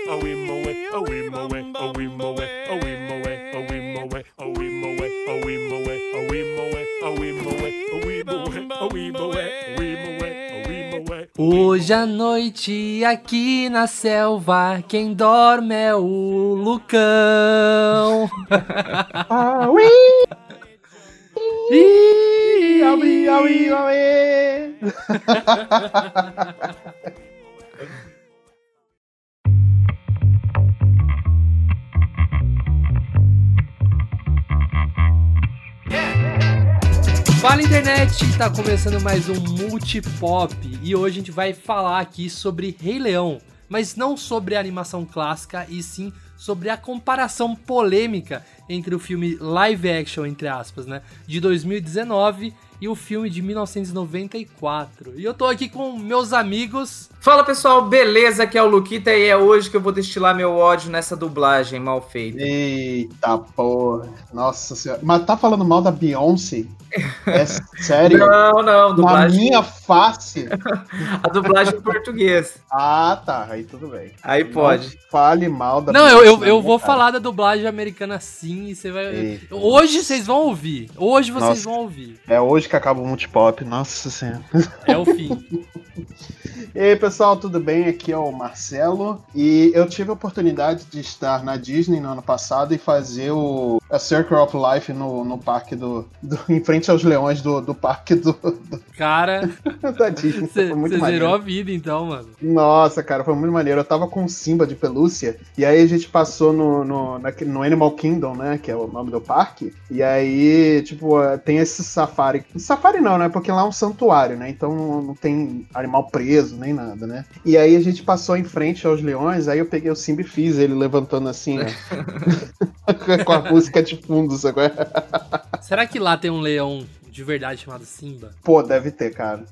Oh, we mow it, oh, we mow it, oh, we mow it, oh, we Hoje à noite aqui na selva, quem dorme é o Lucão. Ah, ui! Ih! Aui, aui, aui! Fala internet, tá começando mais um Multipop e hoje a gente vai falar aqui sobre Rei Leão, mas não sobre a animação clássica e sim sobre a comparação polêmica entre o filme live action entre aspas, né, de 2019 e o filme de 1994. E eu tô aqui com meus amigos. Fala pessoal, beleza? Aqui é o Luquita e é hoje que eu vou destilar meu ódio nessa dublagem mal feita. Eita porra. Nossa senhora. Mas tá falando mal da Beyoncé? É sério? Não, não, Na dublagem. minha face? A dublagem em português. Ah, tá. Aí tudo bem. Aí pode. Não fale mal da Não, eu, eu, Beyoncé na eu vou cara. falar da dublagem americana sim e você vai. Eita. Hoje vocês vão ouvir. Hoje vocês Nossa. vão ouvir. É hoje que acaba o Multipop. Nossa senhora. É o fim. E aí, pessoal, tudo bem? Aqui é o Marcelo. E eu tive a oportunidade de estar na Disney no ano passado e fazer o a Circle of Life no, no parque do, do. em frente aos leões do, do parque do, do- Cara, da Disney. você zerou a vida então, mano. Nossa, cara, foi muito maneiro. Eu tava com o Simba de pelúcia, e aí a gente passou no, no, naque- no Animal Kingdom, né? Que é o nome do parque. E aí, tipo, eh, tem esse safari. Safari não, né? Porque lá é um santuário, né? Então não tem animal preso, nem nada, né? E aí a gente passou em frente aos leões, aí eu peguei o Simba e fiz ele levantando assim, né? com a música de fundo, sabe? Será que lá tem um leão de verdade chamado Simba? Pô, deve ter, cara.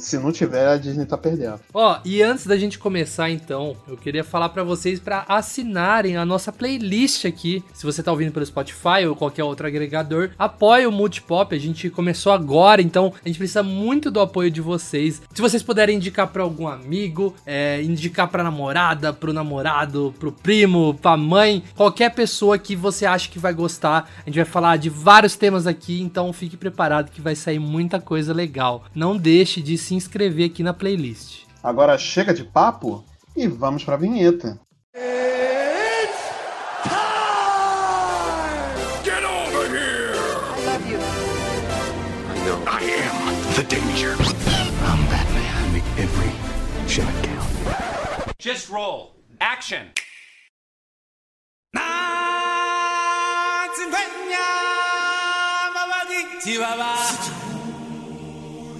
Se não tiver, a Disney tá perdendo. Ó, e antes da gente começar então, eu queria falar pra vocês pra assinarem a nossa playlist aqui. Se você tá ouvindo pelo Spotify ou qualquer outro agregador, apoie o Multipop. A gente começou agora, então a gente precisa muito do apoio de vocês. Se vocês puderem indicar pra algum amigo, é, indicar pra namorada, pro namorado, pro primo, pra mãe, qualquer pessoa que você acha que vai gostar, a gente vai falar de vários temas aqui, então fique preparado que vai sair muita coisa legal. Não deixe de se inscrever aqui na playlist. Agora chega de papo e vamos pra vinheta. Get over here! I love you. I know. I am the danger. I'm Batman. Make every shot count. Just roll. Action. Chibaba.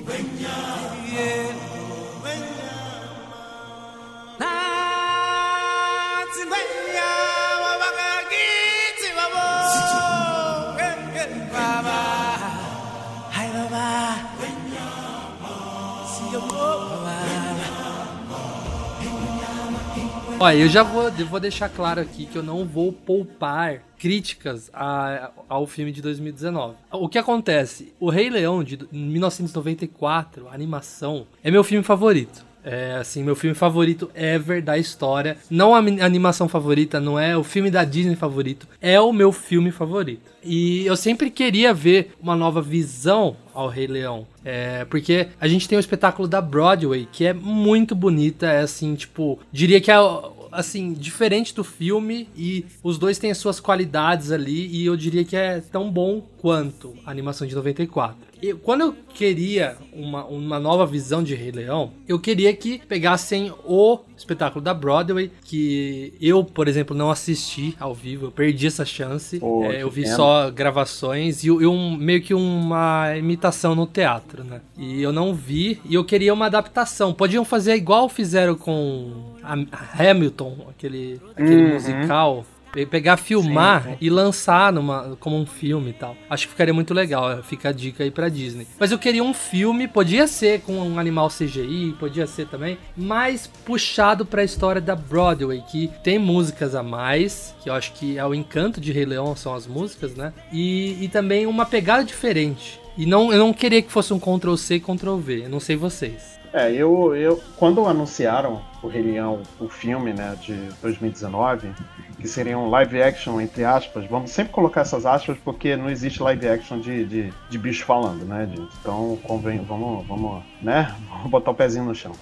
Beña. Olha, eu já vou, eu vou deixar claro aqui que eu não vou poupar críticas a- ao filme de 2019. O que acontece? O Rei Leão de 1994, a animação, é meu filme favorito. É, assim, meu filme favorito ever da história. Não a animação favorita, não é o filme da Disney favorito. É o meu filme favorito. E eu sempre queria ver uma nova visão ao Rei Leão. É, porque a gente tem o espetáculo da Broadway, que é muito bonita. É assim, tipo, diria que é assim, diferente do filme e os dois têm as suas qualidades ali e eu diria que é tão bom quanto a animação de 94. E quando eu queria uma, uma nova visão de Rei Leão, eu queria que pegassem o espetáculo da Broadway, que eu, por exemplo, não assisti ao vivo, eu perdi essa chance. Pô, É, eu vi pena. só gravações e, e um, meio que uma imitação no teatro, né? E eu não vi e eu queria uma adaptação. Podiam fazer igual fizeram com Hamilton, aquele, aquele Uhum. musical. Pe- Pegar, filmar Sim, sim. e lançar numa, como um filme e tal. Acho que ficaria muito legal. Fica a dica aí pra Disney. Mas eu queria um filme, podia ser com um animal CGI, podia ser também, mais puxado pra história da Broadway, que tem músicas a mais, que eu acho que é o encanto de Rei Leão, são as músicas, né? E, e também uma pegada diferente. E não, eu não queria que fosse um Ctrl C e Ctrl V. Eu não sei vocês. É, eu, eu quando anunciaram o o filme, né, de 2019, que seria um live action, entre aspas, vamos sempre colocar essas aspas porque não existe live action de, de, de bicho falando, né, gente? Então, convém, vamos, vamos, né, vamos botar o pezinho no chão.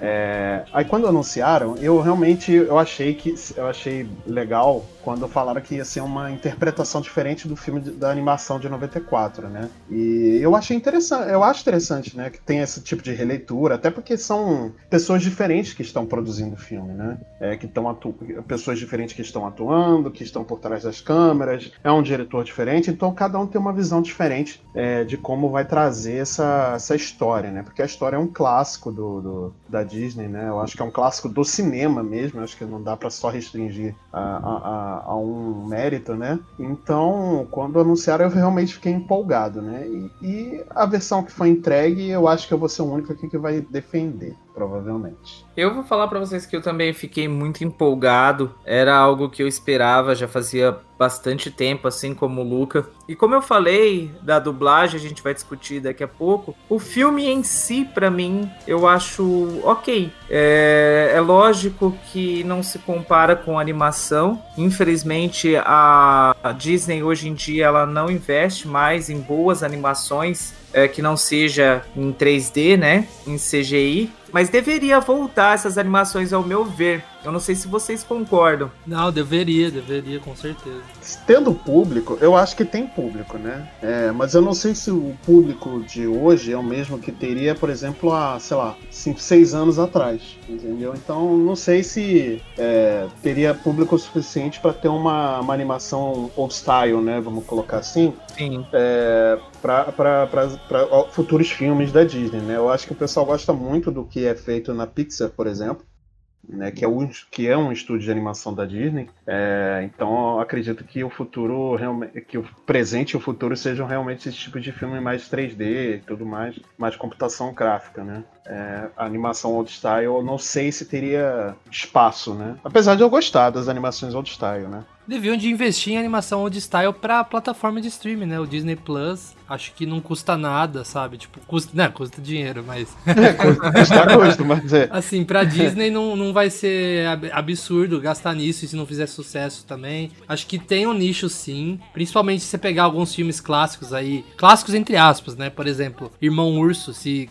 É, aí quando anunciaram, eu realmente, eu achei que, eu achei legal quando falaram que ia ser uma interpretação diferente do filme da animação de 94, né? E eu achei interessante, eu acho interessante, né, que tem esse tipo de releitura, até porque são pessoas diferentes que estão produzindo o filme, né? É, que estão atu... pessoas diferentes que estão atuando, que estão por trás das câmeras, é um diretor diferente, então cada um tem uma visão diferente é, de como vai trazer essa, essa história, né? Porque a história é um clássico do, do- da Disney, né? Eu acho que é um clássico do cinema mesmo, acho que não dá para só restringir a, a, a- a um mérito, né? Então, quando anunciaram, eu realmente fiquei empolgado, né? E, e a versão que foi entregue, eu acho que eu vou ser o único aqui que vai defender, provavelmente. Eu vou falar pra vocês que eu também fiquei muito empolgado. Era algo que eu esperava, já fazia bastante tempo, assim como o Luca. E como eu falei da dublagem, a gente vai discutir daqui a pouco. O filme em si, pra mim, eu acho ok. É, é lógico que não se compara com animação. Infelizmente, a a Disney hoje em dia ela não investe mais em boas animações é, que não seja em 3D, né? Em CGI. Mas deveria voltar essas animações ao meu ver. Eu não sei se vocês concordam. Não, deveria, deveria, com certeza. Tendo público, eu acho que tem público, né? É, mas eu não sei se o público de hoje é o mesmo que teria, por exemplo, há, sei lá, 5, 6 anos atrás, entendeu? Então, não sei se é, teria público suficiente para ter uma, uma animação old style, né? Vamos colocar assim, Sim. para futuros filmes da Disney, né? Eu acho que o pessoal gosta muito do que é feito na Pixar, por exemplo, né? Que é um, que é um estúdio de animação da Disney. É, então, acredito que o futuro realmente, que o presente e o futuro sejam realmente esse tipo de filme mais 3D e tudo mais, mais computação gráfica, né? É, a animação old style, eu não sei se teria espaço, né? Apesar de eu gostar das animações old style, né? Deviam de investir em animação old style pra plataforma de streaming, né? O Disney Plus, acho que não custa nada, sabe? Tipo, custa, né, custa dinheiro, mas Custa custo, mas é. assim, pra Disney não, não vai ser ab- absurdo gastar nisso e se não fizer sucesso também. Acho que tem um nicho sim, principalmente se você pegar alguns filmes clássicos aí, clássicos entre aspas, né? Por exemplo, Irmão Urso, se,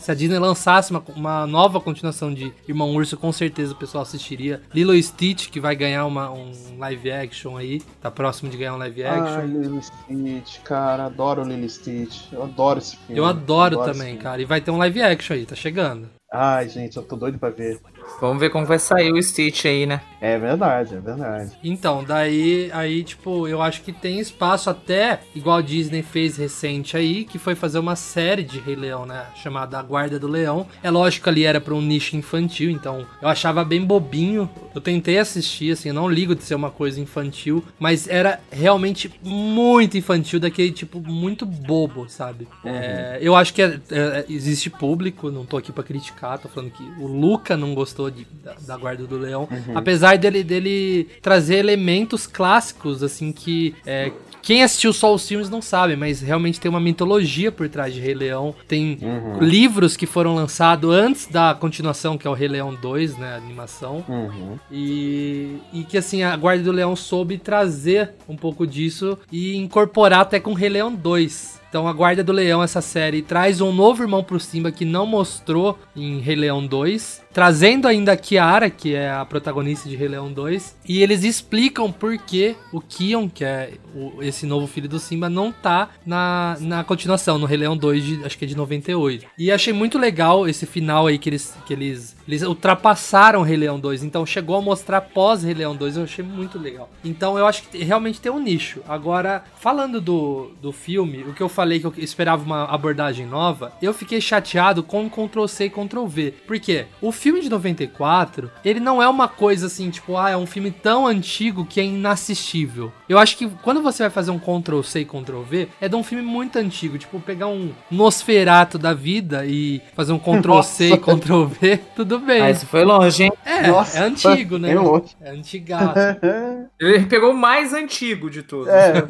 se a Disney lançasse uma, uma nova continuação de Irmão Urso, com certeza o pessoal assistiria. Lilo e Stitch, que vai ganhar uma, um live action aí, tá próximo de ganhar um live action. Ai, Lily Stitch, cara, adoro Lily Stitch. Eu adoro esse filme. Eu adoro esse também, cara. E vai ter um live action aí, tá chegando. Ai, gente, eu tô doido pra ver. Vamos ver como vai sair o Stitch aí, né? É verdade, é verdade. Então, daí, aí, tipo, eu acho que tem espaço até, igual a Disney fez recente aí, que foi fazer uma série de Rei Leão, né? Chamada A Guarda do Leão. É lógico que ali era pra um nicho infantil, então eu achava bem bobinho. Eu tentei assistir, assim, eu não ligo de ser uma coisa infantil, mas era realmente muito infantil, daquele tipo, muito bobo, sabe? É, eu acho que é- é- existe público, não tô aqui pra criticar, tô falando que o Luca não gostou de- da, da Guarda do Leão, apesar dele, dele trazer elementos clássicos, assim, que é, quem assistiu só os filmes não sabe, mas realmente tem uma mitologia por trás de Rei Leão. Tem livros que foram lançados antes da continuação, que é o Rei Leão 2, né? A animação. Uhum. E, e que assim, a Guarda do Leão soube trazer um pouco disso e incorporar até com Rei Leão 2. Então a Guarda do Leão, essa série, traz um novo irmão pro Simba que não mostrou em Rei Leão 2. Trazendo ainda a Kiara, que é a protagonista de Rei Leão 2. E eles explicam por que o Kion, que é o- esse novo filho do Simba, não tá na, na continuação, no Rei Leão 2, de, acho que é de 98. E achei muito legal esse final aí que eles, que eles Eles ultrapassaram Rei Leão 2, então chegou a mostrar pós Rei Leão 2, eu achei muito legal. Então eu acho que realmente tem um nicho. Agora, falando do, do filme, o que eu falei que eu esperava uma abordagem nova, eu fiquei chateado com Ctrl C e Ctrl V. Por quê? O filme de 94, ele não é uma coisa assim, tipo, ah, é um filme tão antigo que é inassistível. Eu acho que quando você vai fazer um Ctrl C e Ctrl V, é de um filme muito antigo, tipo, pegar um Nosferato da vida e fazer um Ctrl C e Ctrl V, tudo bem. Ah, isso foi longe, hein? É, Nossa, é antigo, né? bem longe. É antigaço. Ele pegou o mais antigo de todos. É,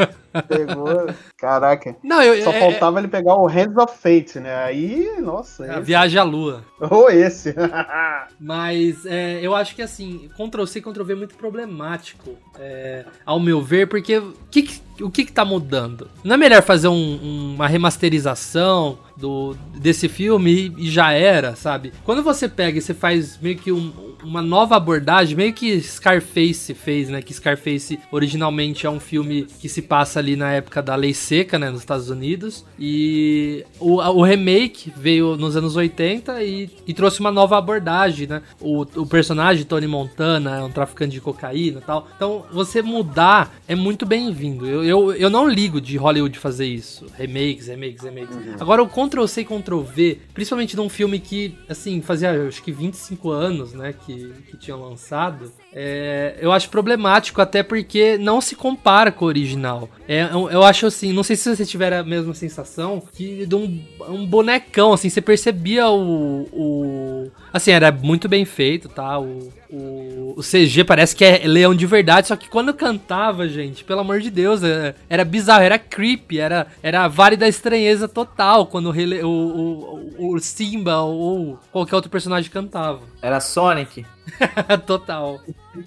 pegou. Caraca. Não, eu, Só é- faltava ele pegar o Hands of Fate, né? Aí, nossa. é esse- viagem à lua. Ou esse. Mas é, eu acho que assim, Ctrl C e Ctrl V é muito problemático, é, ao meu ver, porque que- o que, que tá mudando? Não é melhor fazer um- uma remasterização do, desse filme e, e já era, sabe? Quando você pega e você faz meio que um- uma nova abordagem, meio que Scarface fez, né? Que Scarface originalmente é um filme que se passa ali na época da lei seca, né? Nos Estados Unidos. E o, o remake veio nos anos 80 e, e trouxe uma nova abordagem, né? O, o personagem Tony Montana é um traficante de cocaína e tal. Então, você mudar é muito bem-vindo. Eu, eu, eu não ligo de Hollywood fazer isso. Remakes, remakes, remakes. Agora, o Ctrl C e Ctrl V, principalmente num filme que, assim, fazia acho que 25 anos, né? Que, que tinha lançado. É, eu acho problemático, até porque não se compara com o original. É, eu, eu acho assim, não sei se você tiver a mesma sensação, que de um, um bonecão, assim, você percebia o, o. Assim, era muito bem feito, tá? O, o, o CG parece que é leão de verdade, só que quando cantava, gente, pelo amor de Deus, é- era bizarro, era creepy, era, era Vale da Estranheza total quando o, o, o Simba ou qualquer outro personagem cantava. Era Sonic. total.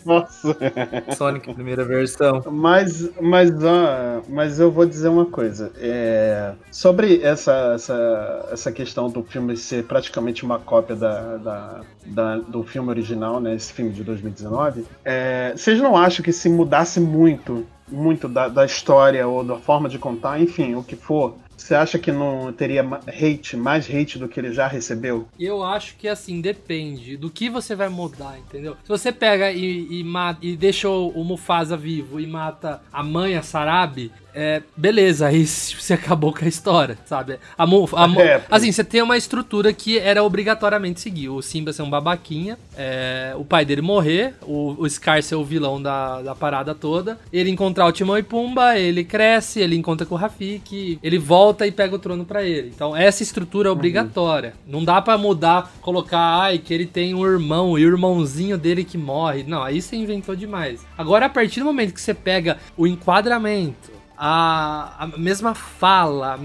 Nossa. Sonic, primeira versão. Mas, mas, mas eu vou dizer uma coisa. É, sobre essa, essa, essa questão do filme ser praticamente uma cópia da, da, da- do filme original, né? Esse filme de 2019. é, vocês não acham que se mudasse muito, muito da, da história ou da forma de contar, enfim, o que for, você acha que não teria hate, mais hate do que ele já recebeu? Eu acho que assim, depende do que você vai mudar, entendeu? Se você pega e, e, mata, e deixa o Mufasa vivo e mata a mãe, a Sarabi, é, beleza, aí você acabou com a história, sabe? A, a É, assim, você tem uma estrutura que era obrigatoriamente seguir. O Simba ser um babaquinha, é, o pai dele morrer, o, o Scar ser o vilão da, da parada toda, ele encontrar o Timão e Pumba, ele cresce, ele encontra com o Rafik, ele volta e pega o trono pra ele. Então essa estrutura é obrigatória. Não dá pra mudar, colocar, ai, que ele tem um irmão e o irmãozinho dele que morre. Não, aí você inventou demais. Agora, a partir do momento que você pega o enquadramento, a, a mesma fala.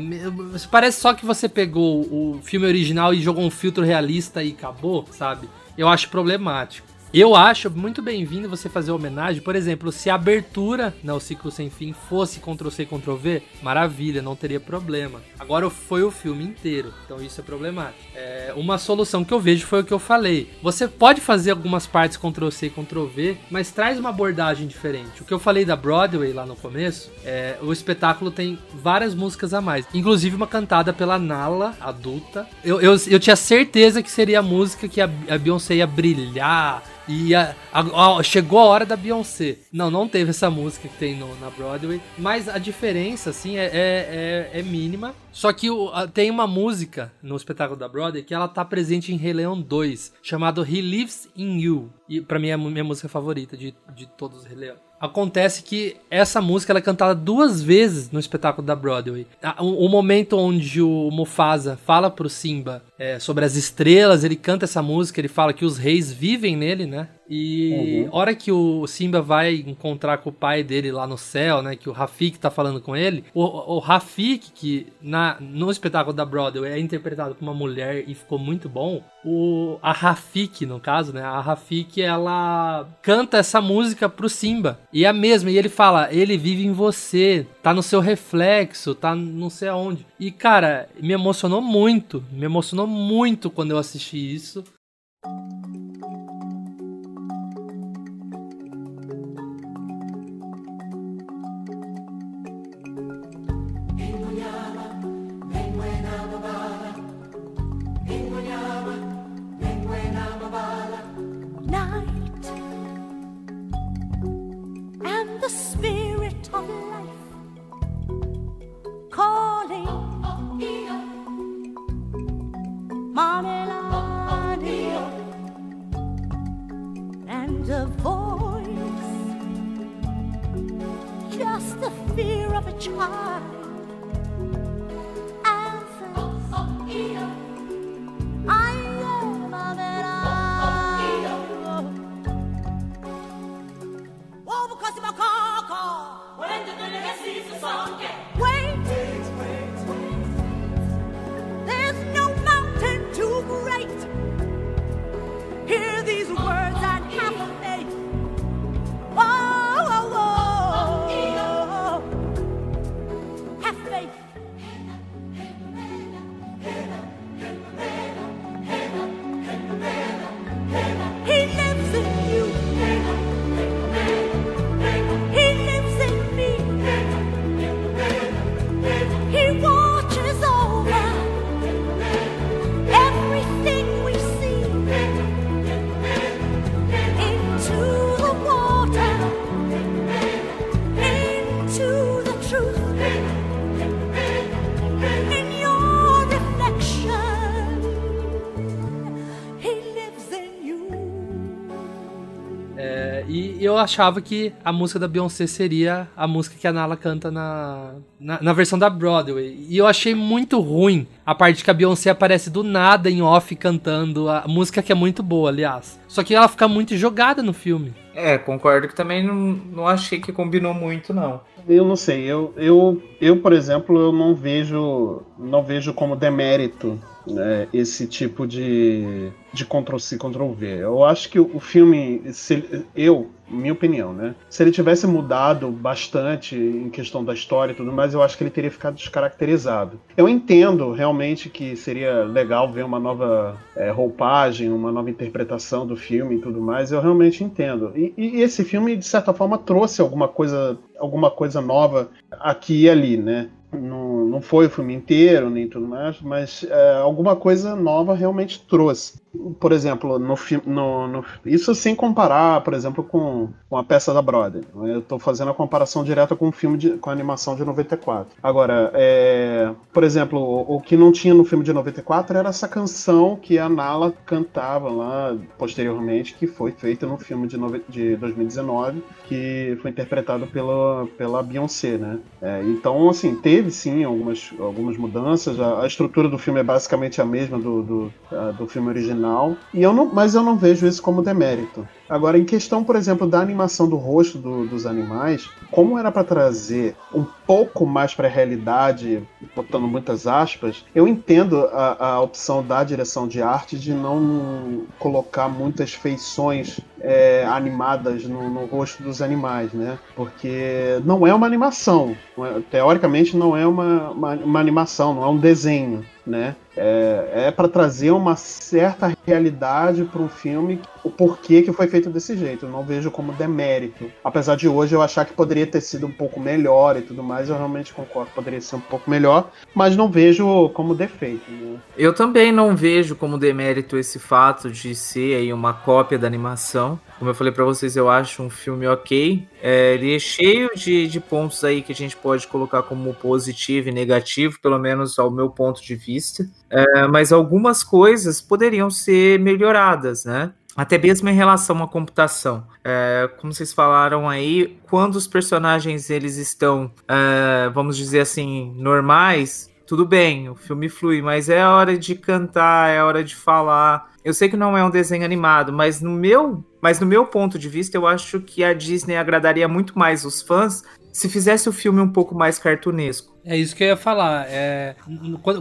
Parece só que você pegou o filme original e jogou um filtro realista e acabou, sabe? Eu acho problemático. Eu acho muito bem-vindo você fazer homenagem, por exemplo, se a abertura, né, o ciclo sem fim, fosse Ctrl-C, Ctrl-V, maravilha, não teria problema. Agora foi o filme inteiro, então isso é problemático. É, uma solução que eu vejo foi o que eu falei. Você pode fazer algumas partes Ctrl-C Ctrl-V, mas traz uma abordagem diferente. O que eu falei da Broadway lá no começo, é, o espetáculo tem várias músicas a mais, inclusive uma cantada pela Nala, adulta. Eu, eu, eu tinha certeza que seria a música que a, a Beyoncé ia brilhar, e a- a- a- chegou a hora da Beyoncé. Não, não teve essa música que tem no- na Broadway. Mas a diferença, assim, é, é, é- é mínima. Só que o- a- tem uma música no espetáculo da Broadway que ela tá presente em Rei Leão 2, chamado He Lives in You. E pra mim é a minha música favorita de, de todos os Rei Leão. Acontece que essa música ela é cantada duas vezes no espetáculo da Broadway. A- O, o momento onde o Mufasa fala pro Simba é, sobre as estrelas, ele canta essa música, ele fala que os reis vivem nele, né? E hora que o Simba vai encontrar com o pai dele lá no céu, né? Que o Rafik tá falando com ele. O, o Rafik, que na, no espetáculo da Broadway é interpretado por uma mulher e ficou muito bom. O, a Rafik, no caso, né? A Rafik, ela canta essa música pro Simba. E é a mesma. E ele fala, ele vive em você, tá no seu reflexo, tá não sei aonde. E, cara, me emocionou muito. Me emocionou muito quando eu assisti isso. Eu achava que a música da Beyoncé seria a música que a Nala canta na, na, na versão da Broadway. E eu achei muito ruim a parte que a Beyoncé aparece do nada em off cantando a música que é muito boa, aliás. Só que ela fica muito jogada no filme. É, concordo que também não, não achei que combinou muito, não. Eu não sei, eu, eu, eu, por exemplo, eu não vejo, não vejo como demérito né, esse tipo de, de Ctrl-C, Ctrl-V. Eu acho que o filme, se eu, minha opinião, né? Se ele tivesse mudado bastante em questão da história e tudo mais, eu acho que ele teria ficado descaracterizado. Eu entendo realmente que seria legal ver uma nova é, roupagem, uma nova interpretação do filme e tudo mais, eu realmente entendo. E, e esse filme, de certa forma, trouxe alguma coisa, alguma coisa nova aqui e ali, né? Não, não foi o filme inteiro, nem tudo mais, mas é, alguma coisa nova realmente trouxe. Por exemplo, no. No, no- isso sem comparar, por exemplo, com, com a peça da Broadway. Eu estou fazendo a comparação direta com o filme de, com a animação de 94. Agora, é, por exemplo, o, o que não tinha no filme de 94 era essa canção que a Nala cantava lá posteriormente, que foi feita no filme de, nove- de 2019, que foi interpretado pela, pela Beyoncé, né? É, então, assim, teve sim algumas, algumas mudanças. A, a estrutura do filme é basicamente a mesma do, do, ah, do filme original. E eu não, mas eu não vejo isso como demérito. Agora, em questão, por exemplo, da animação do rosto do- dos animais, como era para trazer um pouco mais para a realidade, botando muitas aspas, eu entendo a, a opção da direção de arte de não colocar muitas feições é, animadas no, no rosto dos animais, né? Porque não é uma animação. é- teoricamente, não é uma, uma, uma animação, não é um desenho, né? É, é para trazer uma certa realidade para um filme, o porquê que foi feito desse jeito. Eu não vejo como demérito. Apesar de hoje eu achar que poderia ter sido um pouco melhor e tudo mais, eu realmente concordo poderia ser um pouco melhor, mas não vejo como defeito. Né? Eu também não vejo como demérito esse fato de ser aí uma cópia da animação. Como eu falei pra vocês, eu acho um filme ok. É, ele é cheio de, de pontos aí que a gente pode colocar como positivo e negativo, pelo menos ao meu ponto de vista. É, mas algumas coisas poderiam ser melhoradas, né? Até mesmo em relação à computação. É, como vocês falaram aí, quando os personagens eles estão, é, vamos dizer assim, normais, tudo bem, o filme flui, mas é a hora de cantar, é a hora de falar. Eu sei que não é um desenho animado, mas no meu, mas no meu ponto de vista, eu acho que a Disney agradaria muito mais os fãs se fizesse o filme um pouco mais cartunesco. É isso que eu ia falar. É,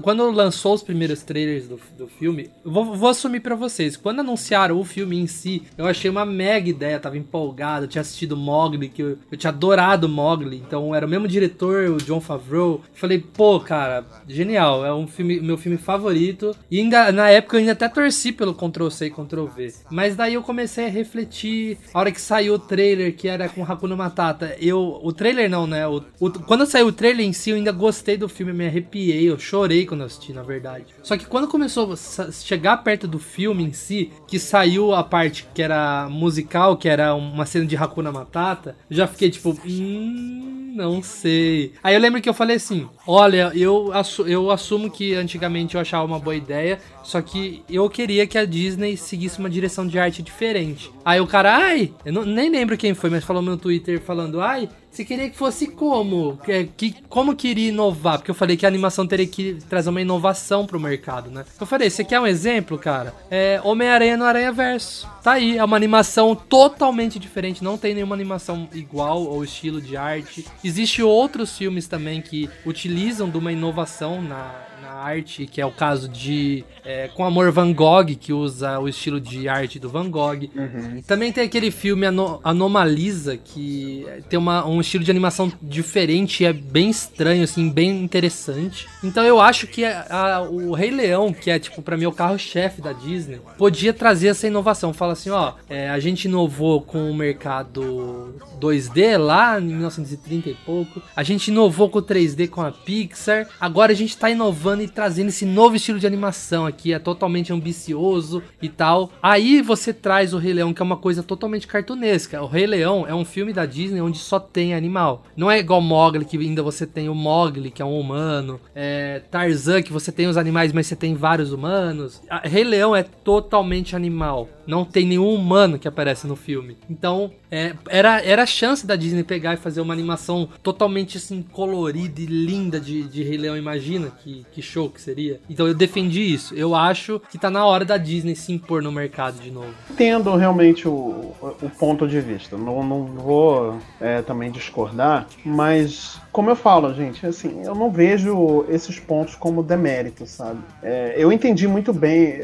quando, lançou os primeiros trailers do, do filme, vou, vou assumir pra vocês. Quando anunciaram o filme em si, eu achei uma mega ideia, tava empolgado. Tinha assistido Mogli, que eu, eu tinha adorado Mogli. Então era o mesmo diretor, o John Favreau. Falei, pô, cara, genial. É um filme, meu filme favorito. E ainda, na época eu ainda até torci pelo pelo Ctrl C e Ctrl V. Mas daí eu comecei a refletir. A hora que saiu o trailer, que era com Hakuna Matata, eu. O trailer não, né? O, o- quando saiu o trailer em si, eu ainda gostei do filme, me arrepiei, eu chorei quando assisti, na verdade. Só que quando começou a chegar perto do filme em si, que saiu a parte que era musical, que era uma cena de Hakuna Matata, já fiquei tipo, hum, não sei. Aí eu lembro que eu falei assim: olha, eu, assu- eu assumo que antigamente eu achava uma boa ideia, só que eu queria que a Disney seguisse uma direção de arte diferente. Aí o cara, ai, eu não- nem lembro quem foi, mas falou no Twitter falando, ai, você queria que fosse como? Que, que, como que iria inovar? Porque eu falei que a animação teria que trazer uma inovação pro mercado, né? Eu falei, você quer um exemplo, cara? É Homem-Aranha no Aranha Verso. Tá aí, é uma animação totalmente diferente, não tem nenhuma animação igual ou estilo de arte. Existem outros filmes também que utilizam de uma inovação na arte, que é o caso de é, Com Amor Van Gogh, que usa o estilo de arte do Van Gogh. Também tem aquele filme Ano- Anomalisa, que tem uma- um estilo de animação diferente e é bem estranho, assim, bem interessante. Então eu acho que a- a- o Rei Leão, que é, tipo, pra mim o carro-chefe da Disney, podia trazer essa inovação. Fala assim, ó, é, a gente inovou com o mercado 2D lá em 1930 e pouco, a gente inovou com o 3D com a Pixar, agora a gente tá inovando e trazendo esse novo estilo de animação aqui, é totalmente ambicioso e tal. Aí você traz o Rei Leão, que é uma coisa totalmente cartunesca. O Rei Leão é um filme da Disney onde só tem animal. Não é igual Mogli, que ainda você tem o Mogli, que é um humano. É, Tarzan, que você tem os animais, mas você tem vários humanos. A Rei Leão é totalmente animal. Não tem nenhum humano que aparece no filme. Então, é, era, era a chance da Disney pegar e fazer uma animação totalmente assim, colorida e linda de, de Rei Leão. Imagina que, que show que seria. Então eu defendi isso. Eu acho que tá na hora da Disney se impor no mercado de novo. entendo realmente o, o ponto de vista. Não, não vou é, também discordar, mas como eu falo, gente, assim, eu não vejo esses pontos como demérito, sabe? É, eu entendi muito bem,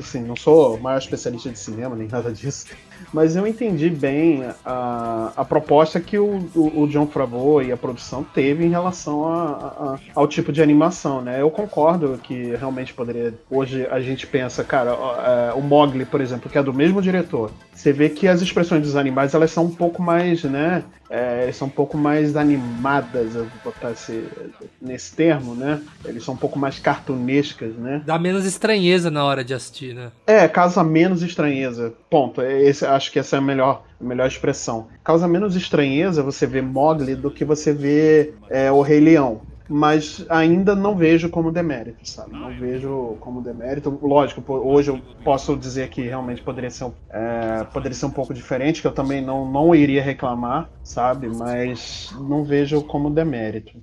assim, não sou o maior especialista de cinema nem nada disso, mas eu entendi bem a, a proposta que o, o, o John Favreau e a produção teve em relação a, a- ao tipo de animação, né? Eu concordo que realmente poderia. Hoje a gente pensa, cara, é, o Mogli, por exemplo, que é do mesmo diretor, você vê que as expressões dos animais elas são um pouco mais, né? É, são um pouco mais animadas, eu vou botar esse, nesse termo, né? Eles são um pouco mais cartunescas, né? Dá menos estranheza na hora de assistir, né? É, causa menos estranheza. Ponto. Esse, acho que essa é a melhor, a melhor expressão. Causa menos estranheza você ver Mogli do que você ver é, o Rei Leão. Mas ainda não vejo como demérito, sabe? Não vejo como demérito. Lógico, hoje eu posso dizer que realmente poderia ser, é, poderia ser um pouco diferente, que eu também não, não iria reclamar, sabe? Mas não vejo como demérito.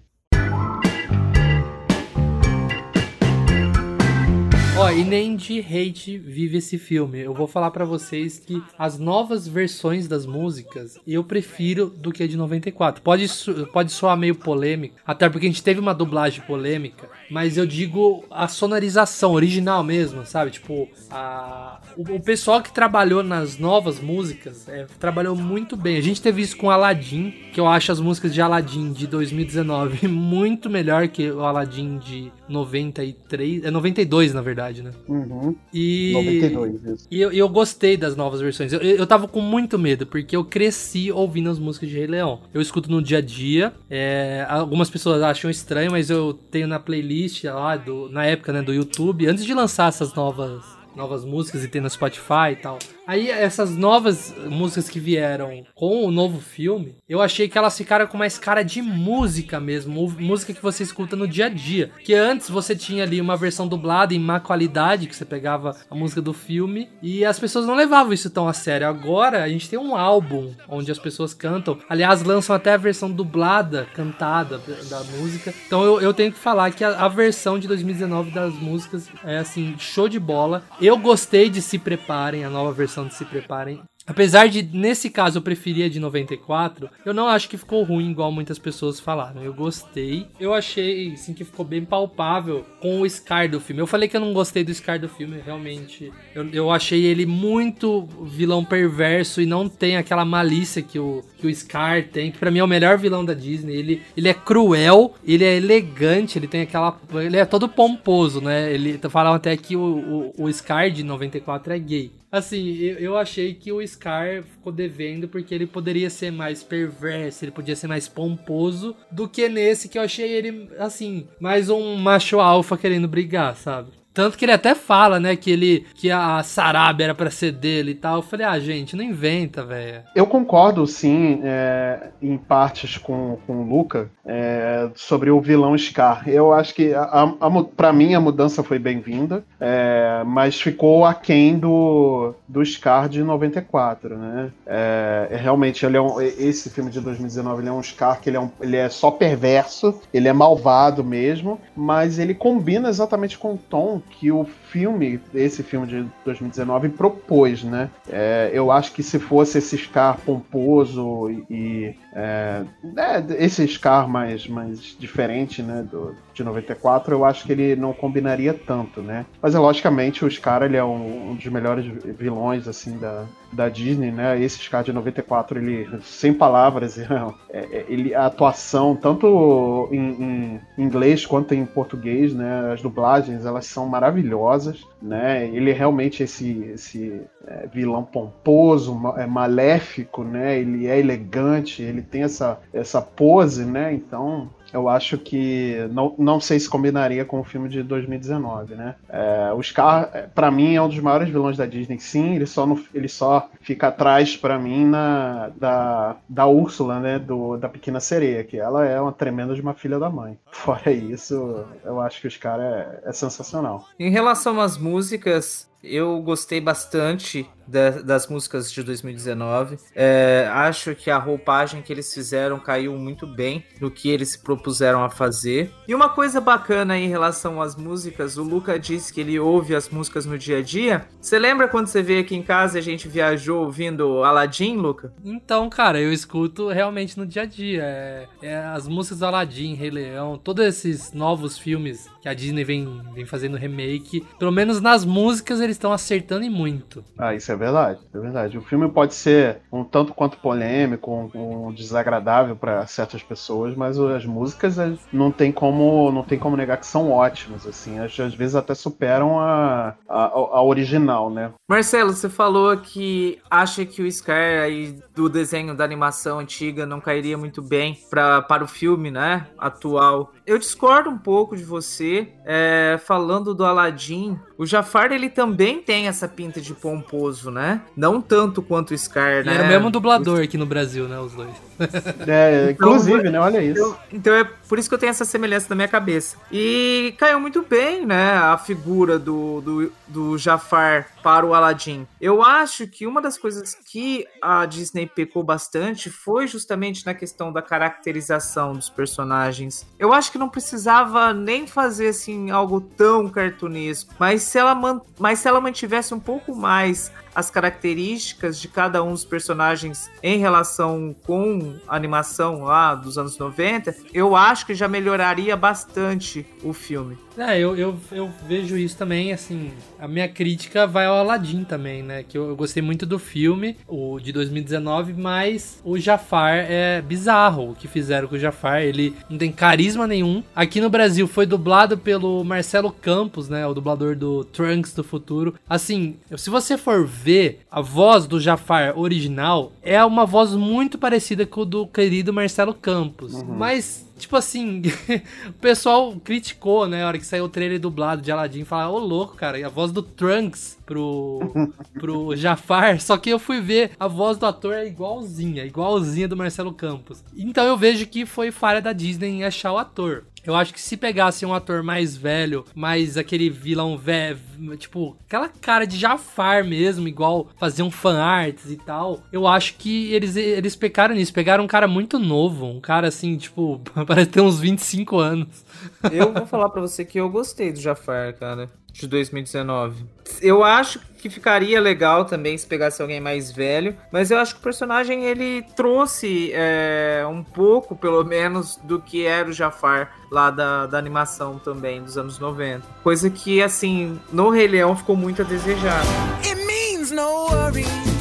Ó, e nem de hate vive esse filme. Eu vou falar pra vocês que as novas versões das músicas eu prefiro do que a de 94. Pode, pode soar meio polêmico, até porque a gente teve uma dublagem polêmica, mas eu digo a sonorização original mesmo, sabe? Tipo, a, o, o pessoal que trabalhou nas novas músicas é, trabalhou muito bem. A gente teve isso com Aladdin, que eu acho as músicas de Aladdin de 2019 muito melhor que o Aladdin de 93. É 92, na verdade, né? Uhum. E. 92, isso. E eu, eu gostei das novas versões. Eu, eu tava com muito medo, porque eu cresci ouvindo as músicas de Rei Leão. Eu escuto no dia a dia. é, algumas pessoas acham estranho, mas eu tenho na playlist lá, do, na época, né, do YouTube, antes de lançar essas novas, novas músicas e ter no Spotify e tal. Aí essas novas músicas que vieram com o novo filme, eu achei que elas ficaram com mais cara de música mesmo, música que você escuta no dia a dia. Que antes você tinha ali uma versão dublada em má qualidade, que você pegava a música do filme e as pessoas não levavam isso tão a sério. Agora a gente tem um álbum onde as pessoas cantam. Aliás, lançam até a versão dublada, cantada da música. Então eu, eu tenho que falar que a, a versão de 2019 das músicas é assim, show de bola. Eu gostei de Se Preparem, a nova versão de Se Preparem. Apesar de, nesse caso, eu preferia de 94, eu não acho que ficou ruim, igual muitas pessoas falaram. Eu gostei. Eu achei, assim, que ficou bem palpável com o Scar do filme. Eu falei que eu não gostei do Scar do filme, realmente. Eu, eu achei ele muito vilão perverso e não tem aquela malícia que o, que o Scar tem, que pra mim é o melhor vilão da Disney. Ele, ele é cruel, ele é elegante, ele tem aquela. Ele é todo pomposo, né? Ele falaram até que o, o, o Scar de 94 é gay. Assim, eu, eu achei que o Scar ficou devendo porque ele poderia ser mais perverso, ele podia ser mais pomposo do que nesse que eu achei ele, assim, mais um macho alfa querendo brigar, sabe? Tanto que ele até fala, né, que ele que a Sarabia era pra ser dele e tal. Eu falei, ah, gente, não inventa, velho. Eu concordo, sim, é, em partes com, com o Luca é, sobre o vilão Scar. Eu acho que, a, a, para mim, a mudança foi bem-vinda, é, mas ficou aquém do, do Scar de 94, né? É, realmente, ele é um, esse filme de 2019 ele é um Scar que ele é, um, ele é só perverso, ele é malvado mesmo, mas ele combina exatamente com o tom que o filme, esse filme de 2019, propôs, né? É, eu acho que se fosse esse Scar pomposo e. é, é, esse Scar mais, mais diferente, né? Do, de 94, eu acho que ele não combinaria tanto, né? Mas é logicamente o Scar ele é um, um dos melhores vilões assim da, da Disney, né? Esse Scar de 94, ele sem palavras, é, ele a atuação tanto em, em, inglês quanto em português, né? As dublagens elas são maravilhosas, né? Ele é realmente esse esse é, vilão pomposo, é, maléfico, né? Ele é elegante, ele tem essa essa pose, né? Então eu acho que não, não sei se combinaria com o filme de 2019, né? É, o Scar, para mim, é um dos maiores vilões da Disney, sim. Ele só, no, ele só fica atrás, para mim, na, da, da Úrsula, né? Do, da Pequena Sereia, que ela é uma tremenda de uma filha da mãe. Fora isso, eu acho que o Scar é, é sensacional. Em relação às músicas, eu gostei bastante das músicas de 2019. É, acho que a roupagem que eles fizeram caiu muito bem no que eles se propuseram a fazer. E uma coisa bacana em relação às músicas, o Luca disse que ele ouve as músicas no dia a dia. Você lembra quando você veio aqui em casa e a gente viajou ouvindo Aladdin, Luca? Então, cara, eu escuto realmente no dia a dia. É, é as músicas do Aladdin, Rei Leão, todos esses novos filmes que a Disney vem, vem fazendo remake. Pelo menos nas músicas eles estão acertando e muito. Ah, isso é verdade, é verdade. O filme pode ser um tanto quanto polêmico, um, um desagradável para certas pessoas, mas as músicas não tem como não tem como negar que são ótimas, assim, às, às vezes até superam a, a, a, original, né? Marcelo, você falou que acha que o Scar aí do desenho da animação antiga não cairia muito bem pra, para o filme, né, atual. Eu discordo um pouco de você, é, falando do Aladdin. O Jafar, ele também tem essa pinta de pomposo, né? Não tanto quanto o Scar, né? era o mesmo dublador aqui no Brasil, né? Os dois. É, inclusive, então, né? Olha isso. Então, então, é por isso que eu tenho essa semelhança na minha cabeça. E caiu muito bem, né? A figura do, do, do Jafar para o Aladdin. Eu acho que uma das coisas que a Disney pecou bastante foi justamente na questão da caracterização dos personagens. Eu acho que não precisava nem fazer assim algo tão cartunesco, mas se ela, mas se ela mantivesse um pouco mais as características de cada um dos personagens em relação com a animação lá dos anos 90, eu acho que já melhoraria bastante o filme. É, eu, eu, eu vejo isso também, assim, a minha crítica vai ao Aladdin também, né, que eu, eu gostei muito do filme, o de 2019, mas o Jafar é bizarro o que fizeram com o Jafar, ele não tem carisma nenhum. Aqui no Brasil foi dublado pelo Marcelo Campos, né, o dublador do Trunks do Futuro. Assim, se você for ver a voz do Jafar original, é uma voz muito parecida com o do querido Marcelo Campos, uhum. mas Tipo assim, o pessoal criticou, né? A hora que saiu o trailer dublado de Aladdin, falar, ô louco, cara, e a voz do Trunks pro, pro Jafar. Só que eu fui ver, a voz do ator é igualzinha, igualzinha do Marcelo Campos. Então eu vejo que foi falha da Disney em achar o ator. Eu acho que se pegasse um ator mais velho, mais aquele vilão velho, tipo, aquela cara de Jafar mesmo, igual faziam fan arts e tal, eu acho que eles, eles pecaram nisso. Pegaram um cara muito novo, um cara assim, tipo, parece ter uns 25 anos. Eu vou falar pra você que eu gostei do Jafar, cara, de 2019. Eu acho que ficaria legal também se pegasse alguém mais velho, mas eu acho que o personagem ele trouxe é, um pouco, pelo menos, do que era o Jafar lá da, da animação também, dos anos 90. Coisa que, assim, no Rei Leão ficou muito a desejar. It means no worries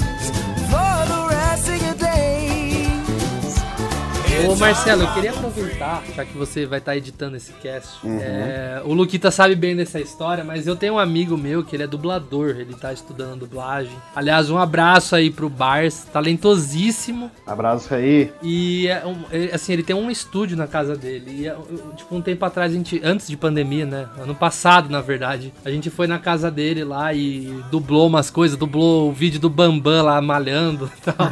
Ô Marcelo, eu queria aproveitar, já que você vai estar editando esse cast. é, o Luquita sabe bem dessa história, mas eu tenho um amigo meu que ele é dublador, ele tá estudando dublagem. Aliás, um abraço aí pro Bars, talentosíssimo. Abraço aí. E é é, assim, ele tem um estúdio na casa dele. E é, tipo, um tempo atrás, a gente, antes de pandemia, né? Ano passado, na verdade, a gente foi na casa dele lá e dublou umas coisas, dublou o vídeo do Bambam lá malhando e tal.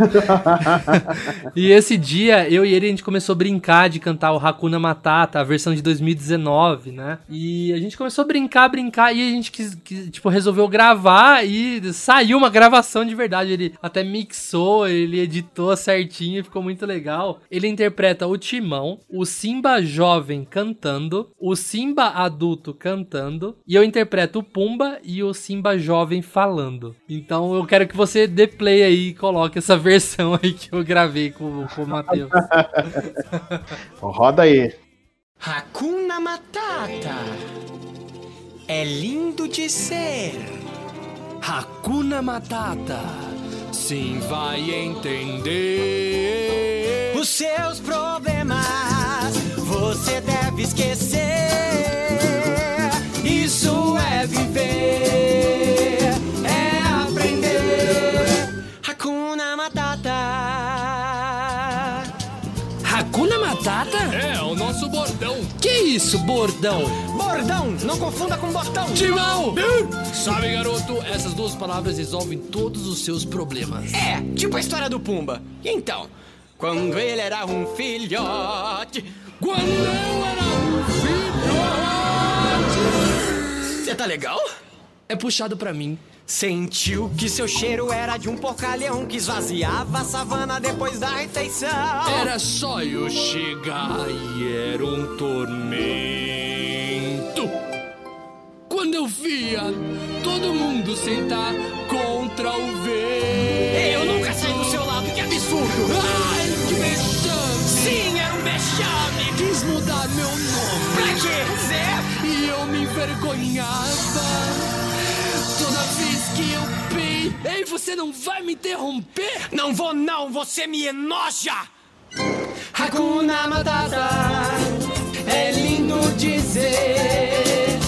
e esse dia, eu e ele, gente começou a brincar de cantar o Hakuna Matata, a versão de 2019, né? E a gente começou a brincar, brincar, e a gente quis, quis, tipo, resolveu gravar e saiu uma gravação de verdade. Ele até mixou, ele editou certinho, ficou muito legal. Ele interpreta o Timão, o Simba jovem cantando, o Simba adulto cantando, e eu interpreto o Pumba e o Simba jovem falando. Então eu quero que você dê play aí e coloque essa versão aí que eu gravei com, com o Matheus. Roda aí. Hakuna Matata. É lindo de ser. Hakuna Matata. Sim, vai entender. Os seus problemas você deve esquecer. É, o nosso bordão. Que isso, bordão? Bordão, não confunda com botão. Timão! Sabe, garoto, essas duas palavras resolvem todos os seus problemas. É, tipo a história do Pumba. Então, quando ele era um filhote. Quando eu era um filhote... Você tá legal? É puxado pra mim. Sentiu que seu cheiro era de um porcalhão que esvaziava a savana depois da refeição. Era só eu chegar e era um tormento. Quando eu via todo mundo sentar contra o vento. Eu nunca saí do seu lado, que absurdo! Ai, que vexame! Sim, era um vexame! Quis mudar meu nome. Pra quê, Zé? E eu me envergonhava. Que eu pei. Ei, você não vai me interromper? Não vou não, você me enoja! Hakuna Matata é lindo dizer.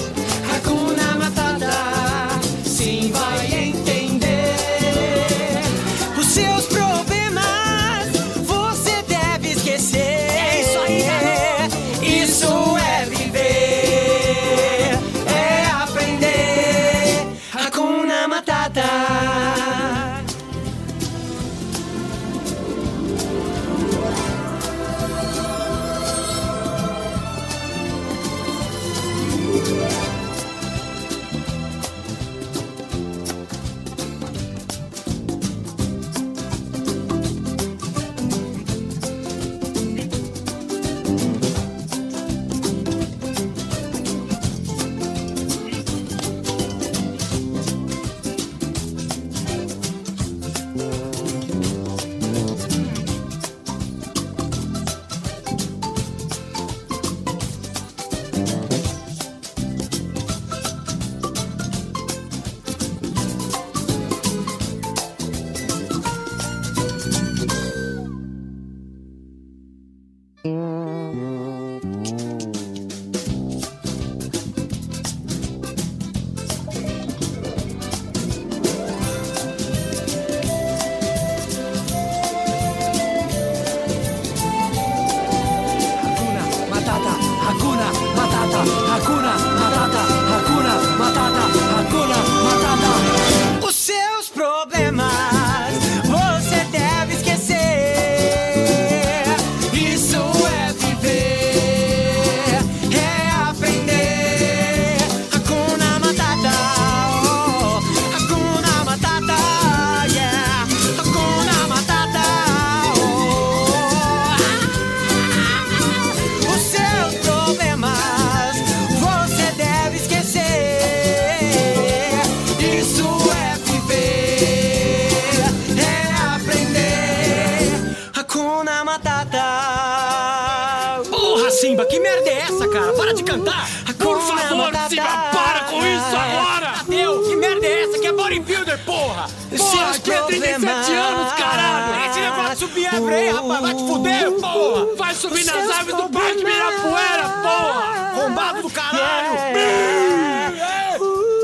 Árvore aí, rapaz, vai te fuder, porra! Vai subir nas Seus árvores do Parque. Ibirapuera, porra! Arrombado do caralho! É.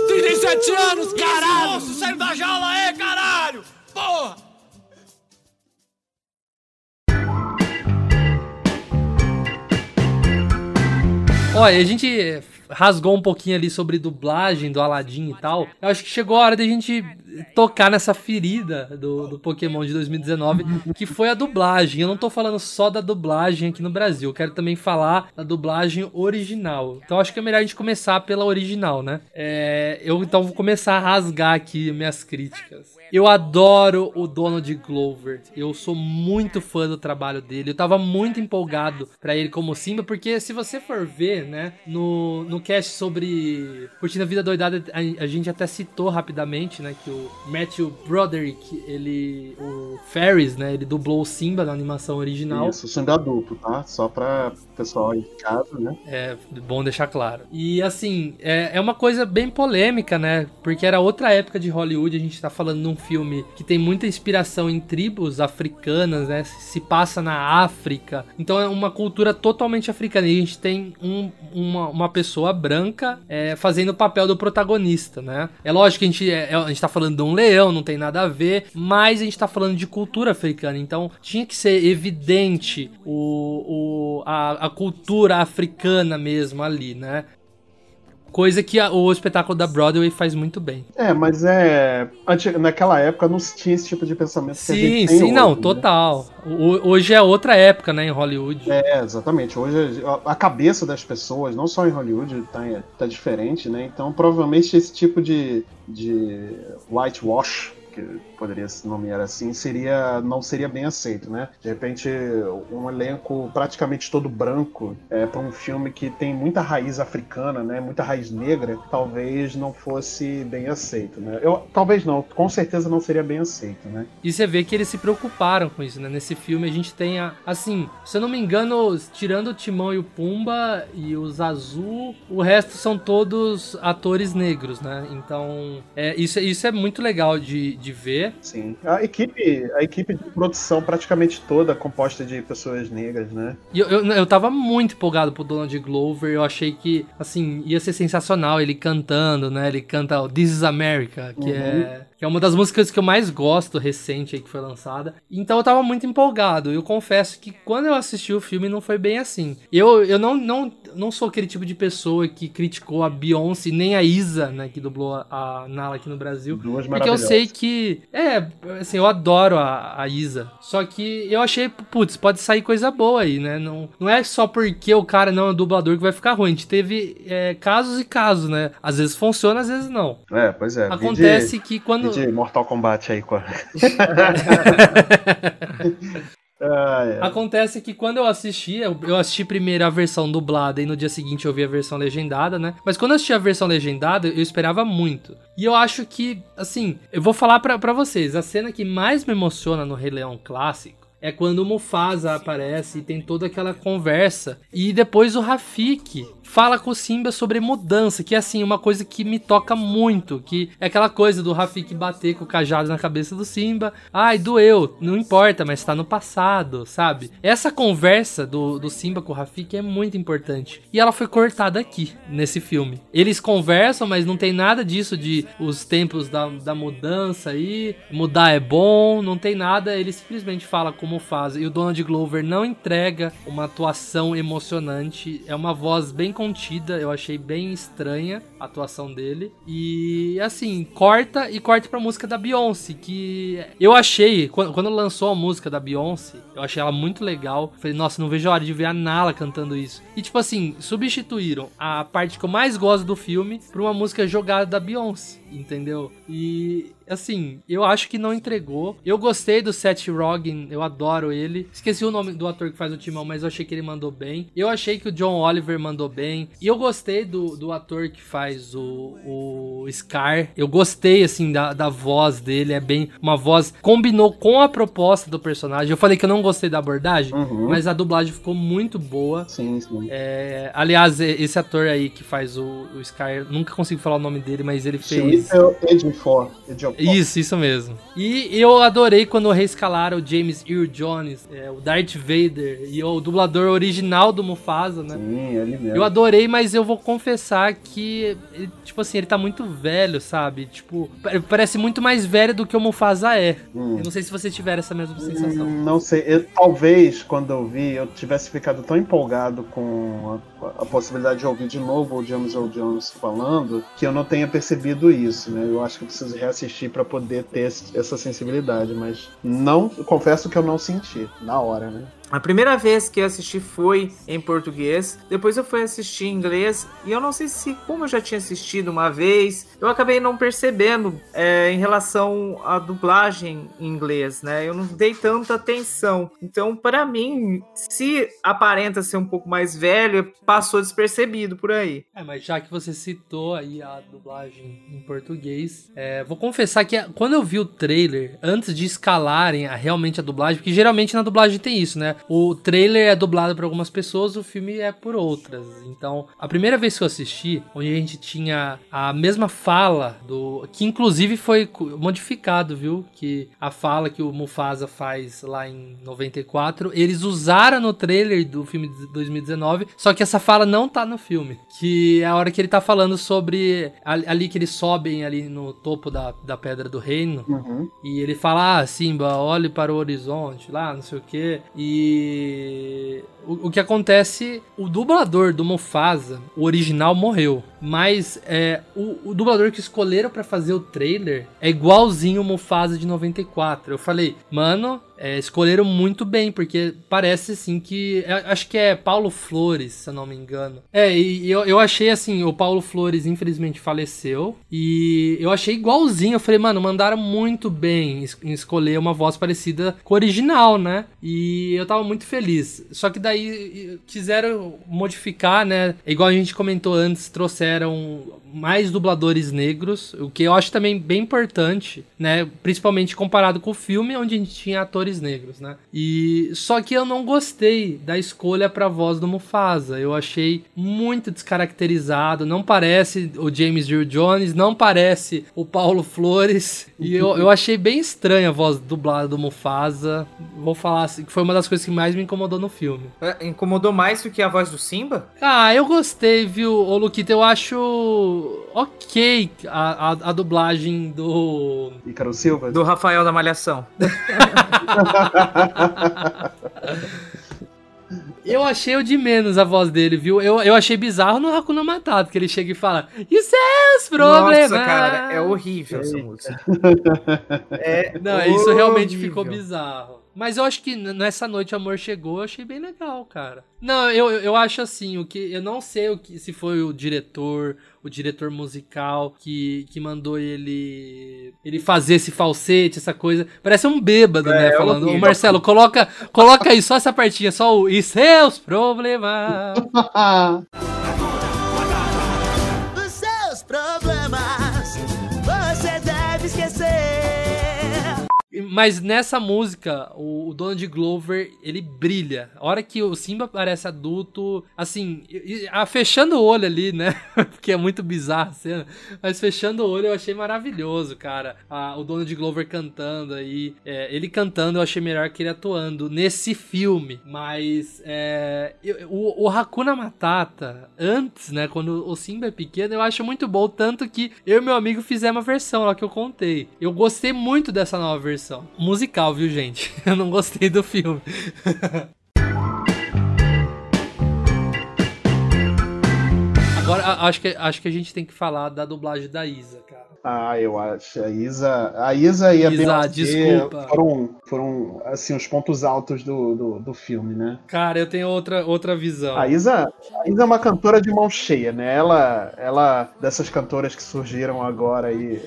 37 anos, caralho! Nossa, saiu da jaula aí, caralho! Porra! Olha, a gente rasgou um pouquinho ali sobre dublagem do Aladdin e tal. Eu acho que chegou a hora de a gente tocar nessa ferida do, do Pokémon de 2019, que foi a dublagem. Eu não tô falando só da dublagem aqui no Brasil, eu quero também falar da dublagem original. Então acho que é melhor a gente começar pela original, né? É, eu então vou começar a rasgar aqui minhas críticas. Eu adoro o Donald Glover. Eu sou muito fã do trabalho dele. Eu tava muito empolgado pra ele como Simba, porque se você for ver, né, no, no cast sobre Curtindo a Vida Doidada, a, a gente até citou rapidamente, né, que o Matthew Broderick, ele, o Ferris, né, ele dublou o Simba na animação original. Isso, Simba duplo, tá? Só pra pessoal aí de casa, né? É bom deixar claro. E assim, é, é uma coisa bem polêmica, né? Porque era outra época de Hollywood, a gente tá falando num filme que tem muita inspiração em tribos africanas, né? Se passa na África. Então é uma cultura totalmente africana. E a gente tem um- uma, uma pessoa branca é, fazendo o papel do protagonista, né? É lógico que a gente, é, a gente tá falando de um leão, não tem nada a ver, mas a gente tá falando de cultura africana. Então tinha que ser evidente o, o, a, a cultura africana mesmo ali, né? Coisa que a- o espetáculo da Broadway faz muito bem. É, mas é. Naquela época não se tinha esse tipo de pensamento que a Sim, gente tem sim, não, hoje, né? total. O- hoje é outra época, né, em Hollywood. É, exatamente. Hoje a- a cabeça das pessoas, não só em Hollywood, tá, tá diferente, né? Então provavelmente esse tipo de, de whitewash, que poderia se nomear assim, seria, não seria bem aceito, né? De repente, um elenco praticamente todo branco é, para um filme que tem muita raiz africana, né? Muita raiz negra, talvez não fosse bem aceito, né? Eu, talvez não, com certeza não seria bem aceito, né? E você vê que eles se preocuparam com isso, né? Nesse filme a gente tem, a, assim, se eu não me engano, tirando o Timão e o Pumba e os Azul, o resto são todos atores negros, né? Então, é, isso, isso é muito legal de, de ver. Sim. A equipe, a equipe de produção praticamente toda composta de pessoas negras, né? E eu, eu, eu tava muito empolgado pro Donald Glover, eu achei que, assim, ia ser sensacional ele cantando, né? Ele canta o This is America, que, é, que é uma das músicas que eu mais gosto recente aí que foi lançada. Então eu tava muito empolgado. Eu confesso que quando eu assisti o filme não foi bem assim. Eu, eu não, não, não sou aquele tipo de pessoa que criticou a Beyoncé, nem a Isa, né, que dublou a, a Nala aqui no Brasil. Duas Porque eu maravilhosas. sei que. É, assim, eu adoro a, a Isa. Só que eu achei, putz, pode sair coisa boa aí, né? Não, não é só porque o cara não é um dublador que vai ficar ruim. A gente teve é, casos e casos, né? Às vezes funciona, às vezes não. É, pois é. Acontece vide- que quando. Vide Mortal Kombat aí com a... Ah, é. Acontece que quando eu assisti, eu assisti primeiro a versão dublada e no dia seguinte eu vi a versão legendada, né? Mas quando eu assisti a versão legendada, eu esperava muito. E eu acho que, assim, eu vou falar pra, pra vocês, a cena que mais me emociona no Rei Leão clássico é quando o Mufasa aparece e tem toda aquela conversa. E depois o Rafik fala com o Simba sobre mudança, que é assim, uma coisa que me toca muito, que é aquela coisa do Rafik bater com o cajado na cabeça do Simba. Ai, doeu, não importa, mas tá no passado, sabe? Essa conversa do, do Simba com o Rafik é muito importante. E ela foi cortada aqui, nesse filme. Eles conversam, mas não tem nada disso de os tempos da, da mudança aí, mudar é bom, não tem nada, ele simplesmente fala como faz. E o Donald Glover não entrega uma atuação emocionante, é uma voz bem contida, eu achei bem estranha a atuação dele. E assim, corta e corta pra música da Beyoncé, que eu achei, quando, lançou a música da Beyoncé, eu achei ela muito legal. Falei, nossa, não vejo a hora de ver a Nala cantando isso. E tipo assim, substituíram a parte que eu mais gosto do filme por uma música jogada da Beyoncé. Entendeu? E assim, eu acho que não entregou. Eu gostei do Seth Rogen, eu adoro ele. Esqueci o nome do ator que faz o Timão, mas eu achei que ele mandou bem. Eu achei que o John Oliver mandou bem. E eu gostei do, do ator que faz o, o Scar. Eu gostei, assim, da, da voz dele. É bem. Uma voz. Combinou com a proposta do personagem. Eu falei que eu não gostei da abordagem, Uhum. mas a dublagem ficou muito boa. Sim, sim. É, aliás, esse ator aí que faz o, o Scar, nunca consigo falar o nome dele, mas ele fez. Chiwetel Ejiofor. Ejiofor. Isso, isso mesmo. E eu adorei quando reescalaram o James Earl Jones, é, o Darth Vader e o dublador original do Mufasa, né? Sim, ele mesmo. Eu adorei, mas eu vou confessar que, tipo assim, ele tá muito velho, sabe? Tipo, pa- parece muito mais velho do que o Mufasa é. Hum. Eu não sei se vocês tiveram essa mesma sensação. Hum, Não sei, eu- talvez quando eu vi eu tivesse ficado tão empolgado com a, a possibilidade de ouvir de novo o James Earl Jones falando que eu não tenha percebido isso, né? Eu acho que eu preciso reassistir pra poder ter essa sensibilidade, mas não, confesso que eu não senti na hora, né? A primeira vez que eu assisti foi em português, depois eu fui assistir em inglês, e eu não sei se, como eu já tinha assistido uma vez, eu acabei não percebendo é, em relação à dublagem em inglês, né? Eu não dei tanta atenção. Então, para mim, se aparenta ser um pouco mais velho, passou despercebido por aí. É, mas já que você citou aí a dublagem em português, é, vou confessar que quando eu vi o trailer, antes de escalarem a- realmente a dublagem, porque geralmente na dublagem tem isso, né? O trailer é dublado por algumas pessoas, o filme é por outras. Então, a primeira vez que eu assisti, onde a gente tinha a mesma fala do. que inclusive foi modificado, viu? Que a fala que o Mufasa faz lá em 94, eles usaram no trailer do filme de 2019, só que essa fala não tá no filme. Que é a hora que ele tá falando sobre. ali- que eles sobem ali no topo da, da Pedra do Reino. Uhum. E ele fala, ah, Simba, olhe para o horizonte, lá, não sei o que. E o, o que acontece, o dublador do Mufasa, o original, morreu. Mas é, o, o dublador que escolheram pra fazer o trailer é igualzinho o Mufasa de 94. Eu falei, mano, é, escolheram muito bem, porque parece assim que. é, acho que é Paulo Flores, se eu não me engano. É, e, eu, eu achei assim, o Paulo Flores infelizmente faleceu. E eu achei igualzinho. Eu falei, mano, mandaram muito bem em escolher uma voz parecida com o original, né? E eu tava muito feliz. Só que daí quiseram modificar, né? Igual a gente comentou antes, trouxeram mais dubladores negros, o que eu acho também bem importante, né? Principalmente comparado com o filme onde a gente tinha atores negros, né? E só que eu não gostei da escolha pra voz do Mufasa. Eu achei muito descaracterizado, não parece o James Earl Jones, não parece o Paulo Flores. E eu, eu achei bem estranha a voz dublada do Mufasa. Vou falar assim, que foi uma das coisas que mais me incomodou no filme. É, Incomodou mais do que a voz do Simba? Ah, eu gostei, viu, ô Luquita? Eu acho ok a, a, a dublagem do. Ícaro Silva? Do Rafael da Malhação. Eu achei o de menos a voz dele, viu? Eu, eu achei bizarro no Hakuna Matata, que ele chega e fala: E seus problemas? Nossa, cara, é horrível essa música. É Não, isso realmente horrível. ficou bizarro. Mas eu acho que nessa noite o amor chegou, eu achei bem legal, cara. Não, eu, eu acho assim, o que eu não sei o que se foi o diretor, o diretor musical que, que mandou ele ele fazer esse falsete, essa coisa. Parece um bêbado, né, É, falando. Ô. Marcelo, coloca, coloca aí só essa partinha, só o e seus problemas. Mas nessa música, o, o Donald Glover, ele brilha. A hora que o Simba parece adulto, assim, a, fechando o olho ali, né? Porque é muito bizarra a cena. Mas fechando o olho eu achei maravilhoso, cara. A- o Donald Glover cantando aí. é, ele cantando eu achei melhor que ele atuando nesse filme. Mas é, eu- o, o Hakuna Matata, antes, né? Quando o Simba é pequeno, eu acho muito bom. Tanto que eu e meu amigo fizemos uma versão lá que eu contei. Eu gostei muito dessa nova versão. Musical, viu, gente? Eu não gostei do filme. Agora, acho que, acho que a gente tem que falar da dublagem da Isa. Ah, eu acho. A Isa, a Isa e a Isa, desculpa. foram, foram assim, os pontos altos do, do, do filme, né? Cara, eu tenho outra, outra visão. A Isa, a Isa é uma cantora de mão cheia, né? Ela, ela dessas cantoras que surgiram agora aí.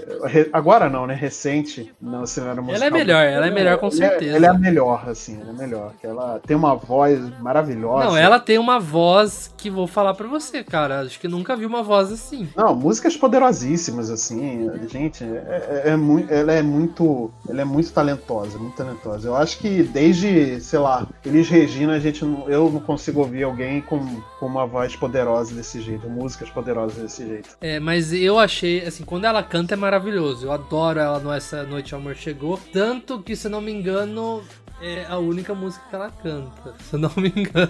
agora não, né? Recente no cenário musical. Ela é melhor, ela é melhor com Ela é- certeza. Ela é a melhor, assim, ela é melhor. Ela tem uma voz maravilhosa. Não, ela tem uma voz que vou falar pra você, cara. Acho que nunca vi uma voz assim. Não, músicas poderosíssimas, assim, gente, é, é, é muito, ela é muito, ela é muito talentosa, muito talentosa. Eu acho que desde, sei lá, Elis Regina, a gente, não- eu não consigo ouvir alguém com, com uma voz poderosa desse jeito, músicas poderosas desse jeito. É, mas eu achei, assim, quando ela canta é maravilhoso. Eu adoro ela no Essa Noite o Amor Chegou. Tanto que, se não me engano, é a única música que ela canta. Se eu não me engano.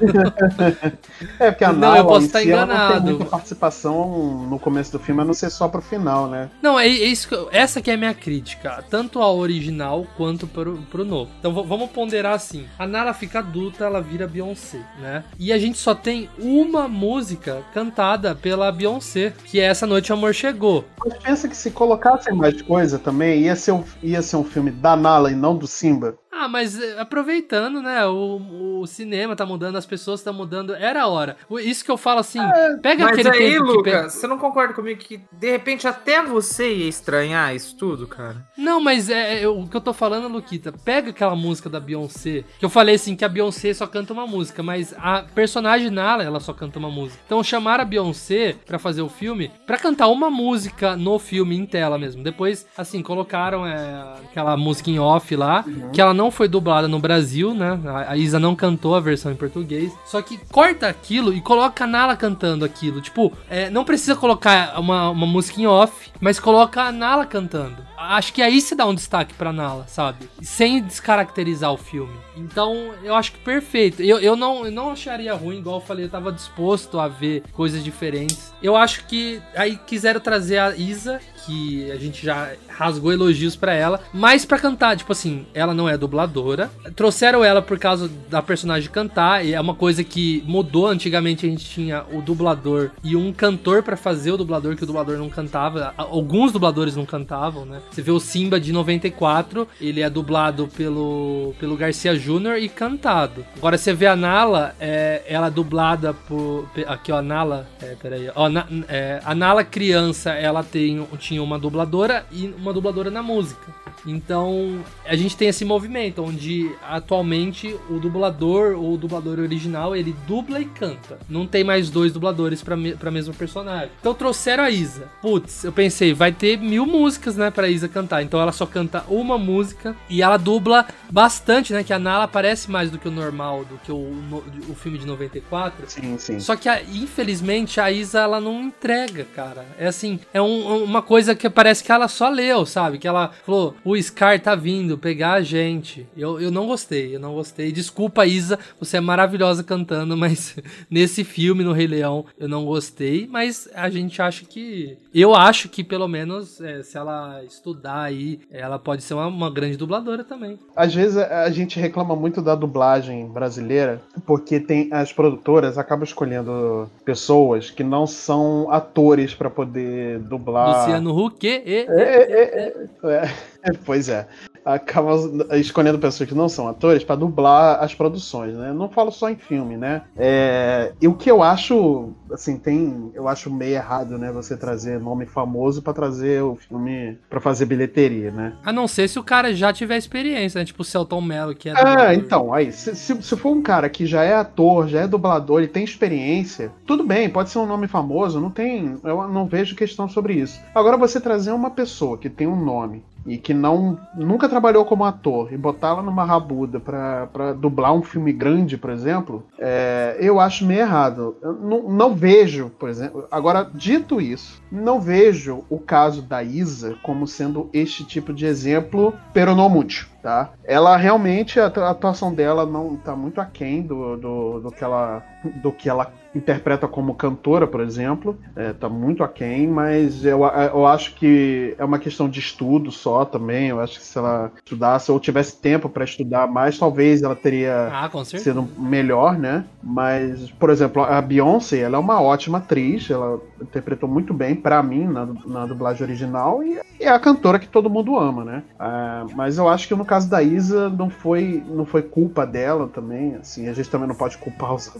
É, porque a Não, Nala eu posso estar si, ela não enganado. tem muita participação no começo do filme, a não ser só pro final, né? Não, é, é isso que eu- essa que é a minha crítica, tanto ao original quanto pro, pro novo. Então vamos ponderar assim: a Nala fica adulta, ela vira Beyoncé, né? E a gente só tem uma música cantada pela Beyoncé, que é Essa Noite o Amor Chegou. Mas pensa que se colocassem mais coisa também, ia ser, um- ia ser um filme da Nala e não do Simba. Ah, mas eh, aproveitando, né? O, o cinema tá mudando, as pessoas estão mudando. Era a hora. Isso que eu falo assim: pega Mas aquele aí, tempo que. Lucas, pe- você não concorda comigo que de repente até você ia estranhar isso tudo, cara? Não, mas é, é o que eu tô falando, Luquita. Pega aquela música da Beyoncé, que eu falei assim, que a Beyoncé só canta uma música, mas a personagem Nala, ela só canta uma música. Então chamaram a Beyoncé pra fazer o filme, pra cantar uma música no filme, em tela mesmo. Depois, assim, colocaram é, aquela música em off lá, que ela não foi dublada no Brasil, né? A, Isa não cantou a versão em português. Só que corta aquilo e coloca a Nala cantando aquilo. Tipo, é, não precisa colocar uma, uma música em off, mas coloca a Nala cantando. Acho que aí se dá um destaque pra Nala, sabe? Sem descaracterizar o filme. Então, eu acho que perfeito. Eu, eu, não, eu não acharia ruim, igual eu falei, eu tava disposto a ver coisas diferentes. Eu acho que aí quiseram trazer a Isa, que a gente já rasgou elogios pra ela, mas pra cantar, tipo assim, ela não é dubladora. Trouxeram ela por causa da personagem cantar, e é uma coisa que mudou. Antigamente a gente tinha o dublador e um cantor pra fazer o dublador, que o dublador não cantava. Alguns dubladores não cantavam, né? Você vê o Simba de 94, ele é dublado pelo, pelo Garcia Júnior e cantado. Agora você vê a Nala, é, ela é dublada por. Aqui, ó, a Nala. É, peraí. Ó, na- é, a Nala criança, ela tem, tinha uma dubladora e uma dubladora na música. Então, a gente tem esse movimento onde atualmente o dublador ou o dublador original, ele dubla e canta. Não tem mais dois dubladores pra, me, pra mesmo personagem. Então trouxeram a Isa. Putz, eu pensei, vai ter mil músicas, né, pra Isa cantar. Então ela só canta uma música e ela dubla bastante, né, que a Nala aparece mais do que o normal, do que o, no- o filme de 94. Sim, sim. Só que, a- infelizmente, a Isa, ela não entrega, cara. É assim, é um- uma coisa que parece que ela só leu, sabe? Que ela falou, o Scar tá vindo pegar a gente. Eu, eu não gostei, eu não gostei. Desculpa, Isa, você é maravilhosa cantando, mas nesse filme, no Rei Leão, eu não gostei. Mas a gente acha que... Eu acho que, pelo menos, é, se ela estudar aí, ela pode ser uma, uma grande dubladora também. Às vezes a gente reclama muito da dublagem brasileira, porque tem as produtoras acabam escolhendo pessoas que não são atores pra poder dublar. Luciano Huck, e, e, É, é, é, é, pois é. Acabam escolhendo pessoas que não são atores pra dublar as produções, né? Não falo só em filme, né? É, e o que eu acho, assim, tem, eu acho meio errado, né? Você trazer nome famoso pra trazer o filme pra fazer bilheteria, né? A não ser se o cara já tiver experiência, né? Tipo o Celton Mello, que é Ah, dublador. então, aí, se, se, se for um cara que já é ator, já é dublador e tem experiência, tudo bem, pode ser um nome famoso, não tem. Eu não vejo questão sobre isso. Agora, você trazer uma pessoa que tem um nome e que não nunca trabalhou como ator e botá-la numa rabuda pra dublar um filme grande, por exemplo, é, eu acho meio errado. Eu não, não vejo, por exemplo. Agora, dito isso, não vejo o caso da Isa como sendo este tipo de exemplo peronomútil, tá? Ela realmente, a atuação dela não tá muito aquém do, do, do, que, ela, do que ela interpreta como cantora, por exemplo, é, tá muito aquém, mas eu, eu acho que é uma questão de estudo só também. Eu acho que se ela estudasse ou tivesse tempo para estudar mais, talvez ela teria Ah, sido melhor, né? Mas, por exemplo, a Beyoncé, ela é uma ótima atriz, ela interpretou muito bem pra mim na, na dublagem original e é a cantora que todo mundo ama, né? Ah, mas eu acho que no caso da Isa não foi, não foi culpa dela também, assim, a gente também não pode culpar os,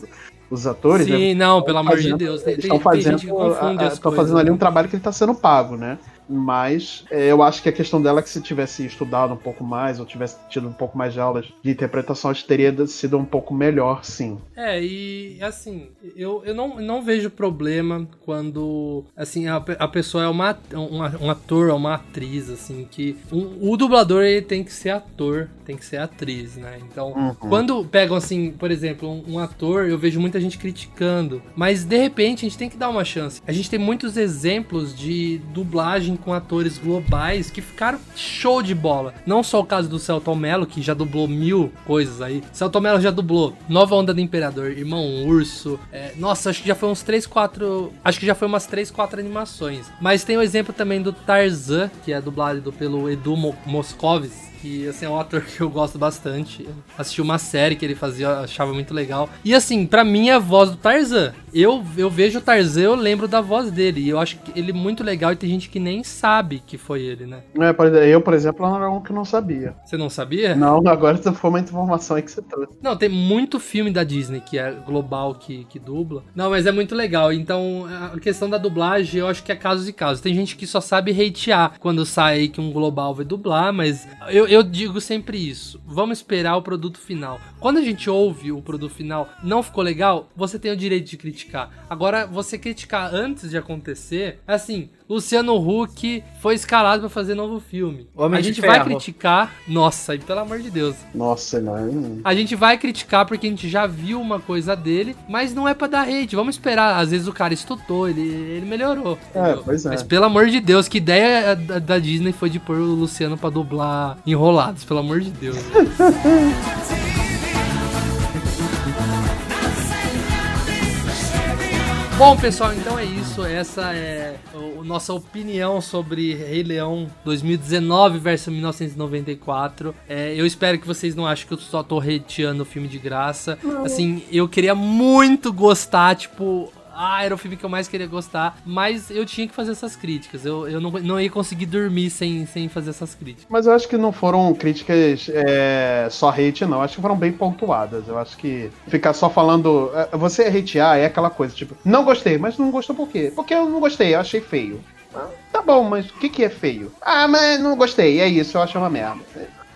os atores, né? Sim, não, pelo amor de fazendo- Deus. Eles estão fazendo, gente que confunde a- estão coisas. fazendo ali um né? trabalho que ele está sendo pago, né? Mas é, eu acho que a questão dela é que se tivesse estudado um pouco mais, ou tivesse tido um pouco mais de aulas de interpretação, acho que teria sido um pouco melhor, sim. É, e assim, eu, eu não, não vejo problema quando, assim, a, a pessoa é uma, uma- um ator ou uma atriz, assim, que um- o dublador ele tem que ser ator, tem que ser atriz, né? Então, Uhum. quando pegam, assim, por exemplo, um, um ator, eu vejo muita gente criticando, mas de repente a gente tem que dar uma chance. A gente tem muitos exemplos de dublagem com atores globais que ficaram show de bola. Não só o caso do Celton Mello, que já dublou mil coisas aí. Celton Mello já dublou Nova Onda do Imperador, Irmão Urso. é, nossa, acho que já foi uns 3, 4. Acho que já foi umas 3, 4 animações. Mas tem o exemplo também do Tarzan, que é dublado pelo Edu Mo Moscovis. Que assim, é um ator que eu gosto bastante. Assisti uma série que ele fazia, achava muito legal. E assim, pra mim é a voz do Tarzan. Eu, eu vejo o Tarzan, eu lembro da voz dele. E eu acho que ele é muito legal e tem gente que nem sabe que foi ele, né? É, eu, por exemplo, era um que não sabia. Você não sabia? Não, agora foi uma informação aí que você trouxe. Não, tem muito filme da Disney que é global que, que dubla. Não, mas é muito legal. Então, a questão da dublagem, eu acho que é casos e casos. Tem gente que só sabe hatear quando sai que um global vai dublar, mas eu, eu digo sempre isso. Vamos esperar o produto final. Quando a gente ouve o produto final, não ficou legal, você tem o direito de criticar. Agora, você criticar antes de acontecer, assim, Luciano Huck foi escalado pra fazer novo filme. Homem a gente vai Ferro. criticar. Nossa, e pelo amor de Deus. Nossa, não. A gente vai criticar porque a gente já viu uma coisa dele, mas não é pra dar hate. Vamos esperar. Às vezes o cara estudou, ele, ele melhorou. É, pois é. Mas pelo amor de Deus, que ideia da, da Disney foi de pôr o Luciano pra dublar enrolados, pelo amor de Deus. Bom, pessoal, então é isso. Essa é a nossa opinião sobre Rei Leão 2019 versus 1994. É, eu espero que vocês não achem que eu só tô hateando o filme de graça. Assim, eu queria muito gostar, tipo. Ah, era o filme que eu mais queria gostar, mas eu tinha que fazer essas críticas. Eu, eu não, não ia conseguir dormir sem, sem fazer essas críticas. Mas eu acho que não foram críticas é, só hate, não. Acho que foram bem pontuadas. Eu acho que ficar só falando. é, Você hatear é aquela coisa, tipo, não gostei, mas não gostou por quê? Porque eu não gostei, eu achei feio. Ah, Tá bom, mas o que, que é feio? Ah, mas não gostei, é isso, eu acho uma merda.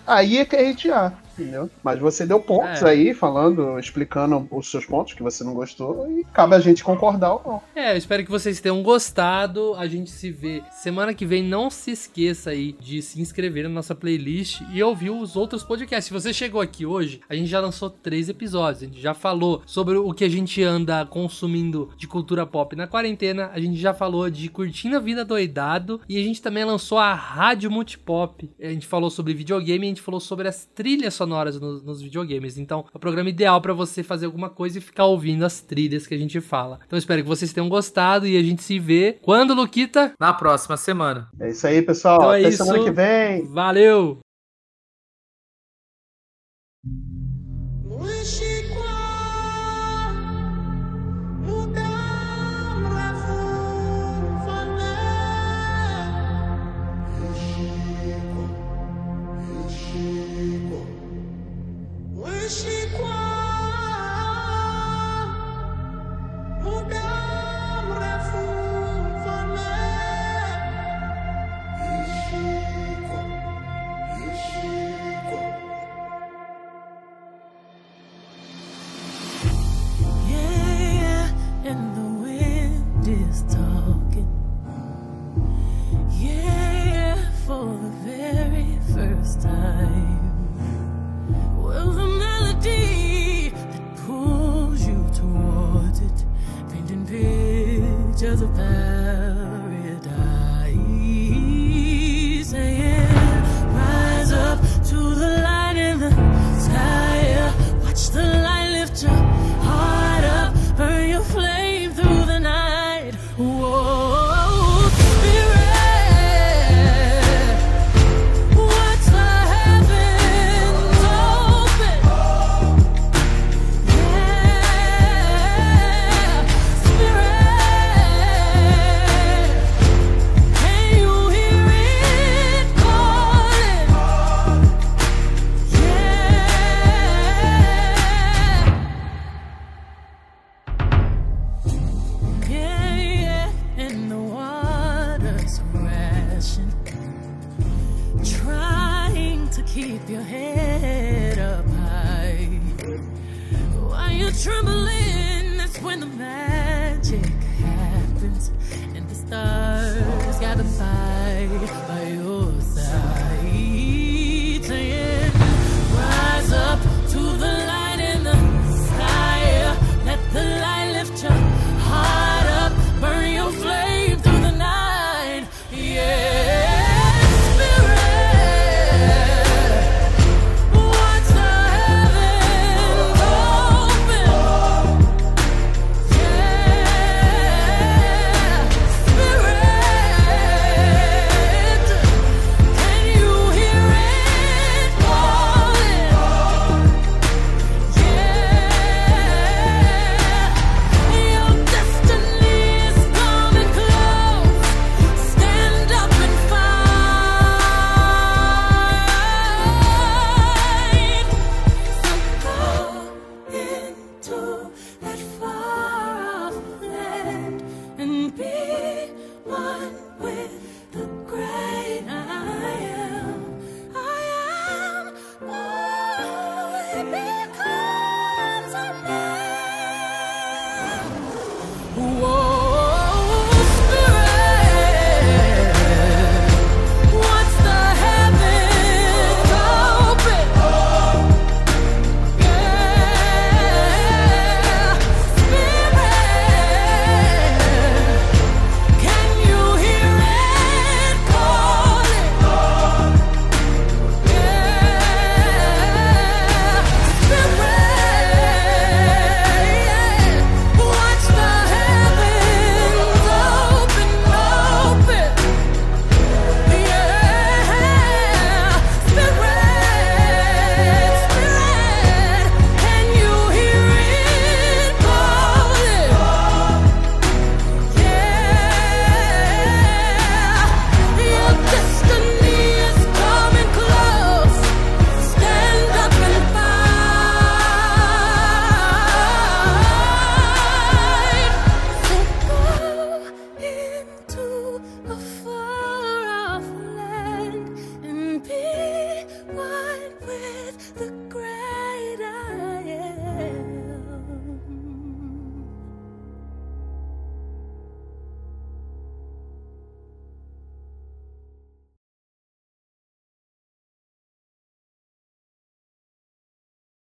Aí é que é hatear, entendeu? Mas você deu pontos É. aí, falando, explicando os seus pontos que você não gostou, e cabe a gente concordar ou não. É, eu espero que vocês tenham gostado. A gente se vê semana que vem. Não se esqueça aí de se inscrever na nossa playlist e ouvir os outros podcasts. Se você chegou aqui hoje, a gente já lançou três episódios. A gente já falou sobre o que a gente anda consumindo de cultura pop na quarentena. A gente já falou de Curtindo a Vida Doidado. E a gente também lançou a Rádio Multipop. A gente falou sobre videogame a gente falou sobre as trilhas sonoras nos, nos videogames. Então, é o programa ideal pra você fazer alguma coisa e ficar ouvindo as trilhas que a gente fala. Então, espero que vocês tenham gostado e a gente se vê quando, Luquita? Na próxima semana. É isso aí, pessoal. Então é Até isso. semana que vem. Valeu! First time. Well, the melody that pulls you towards it, pictures of paradise.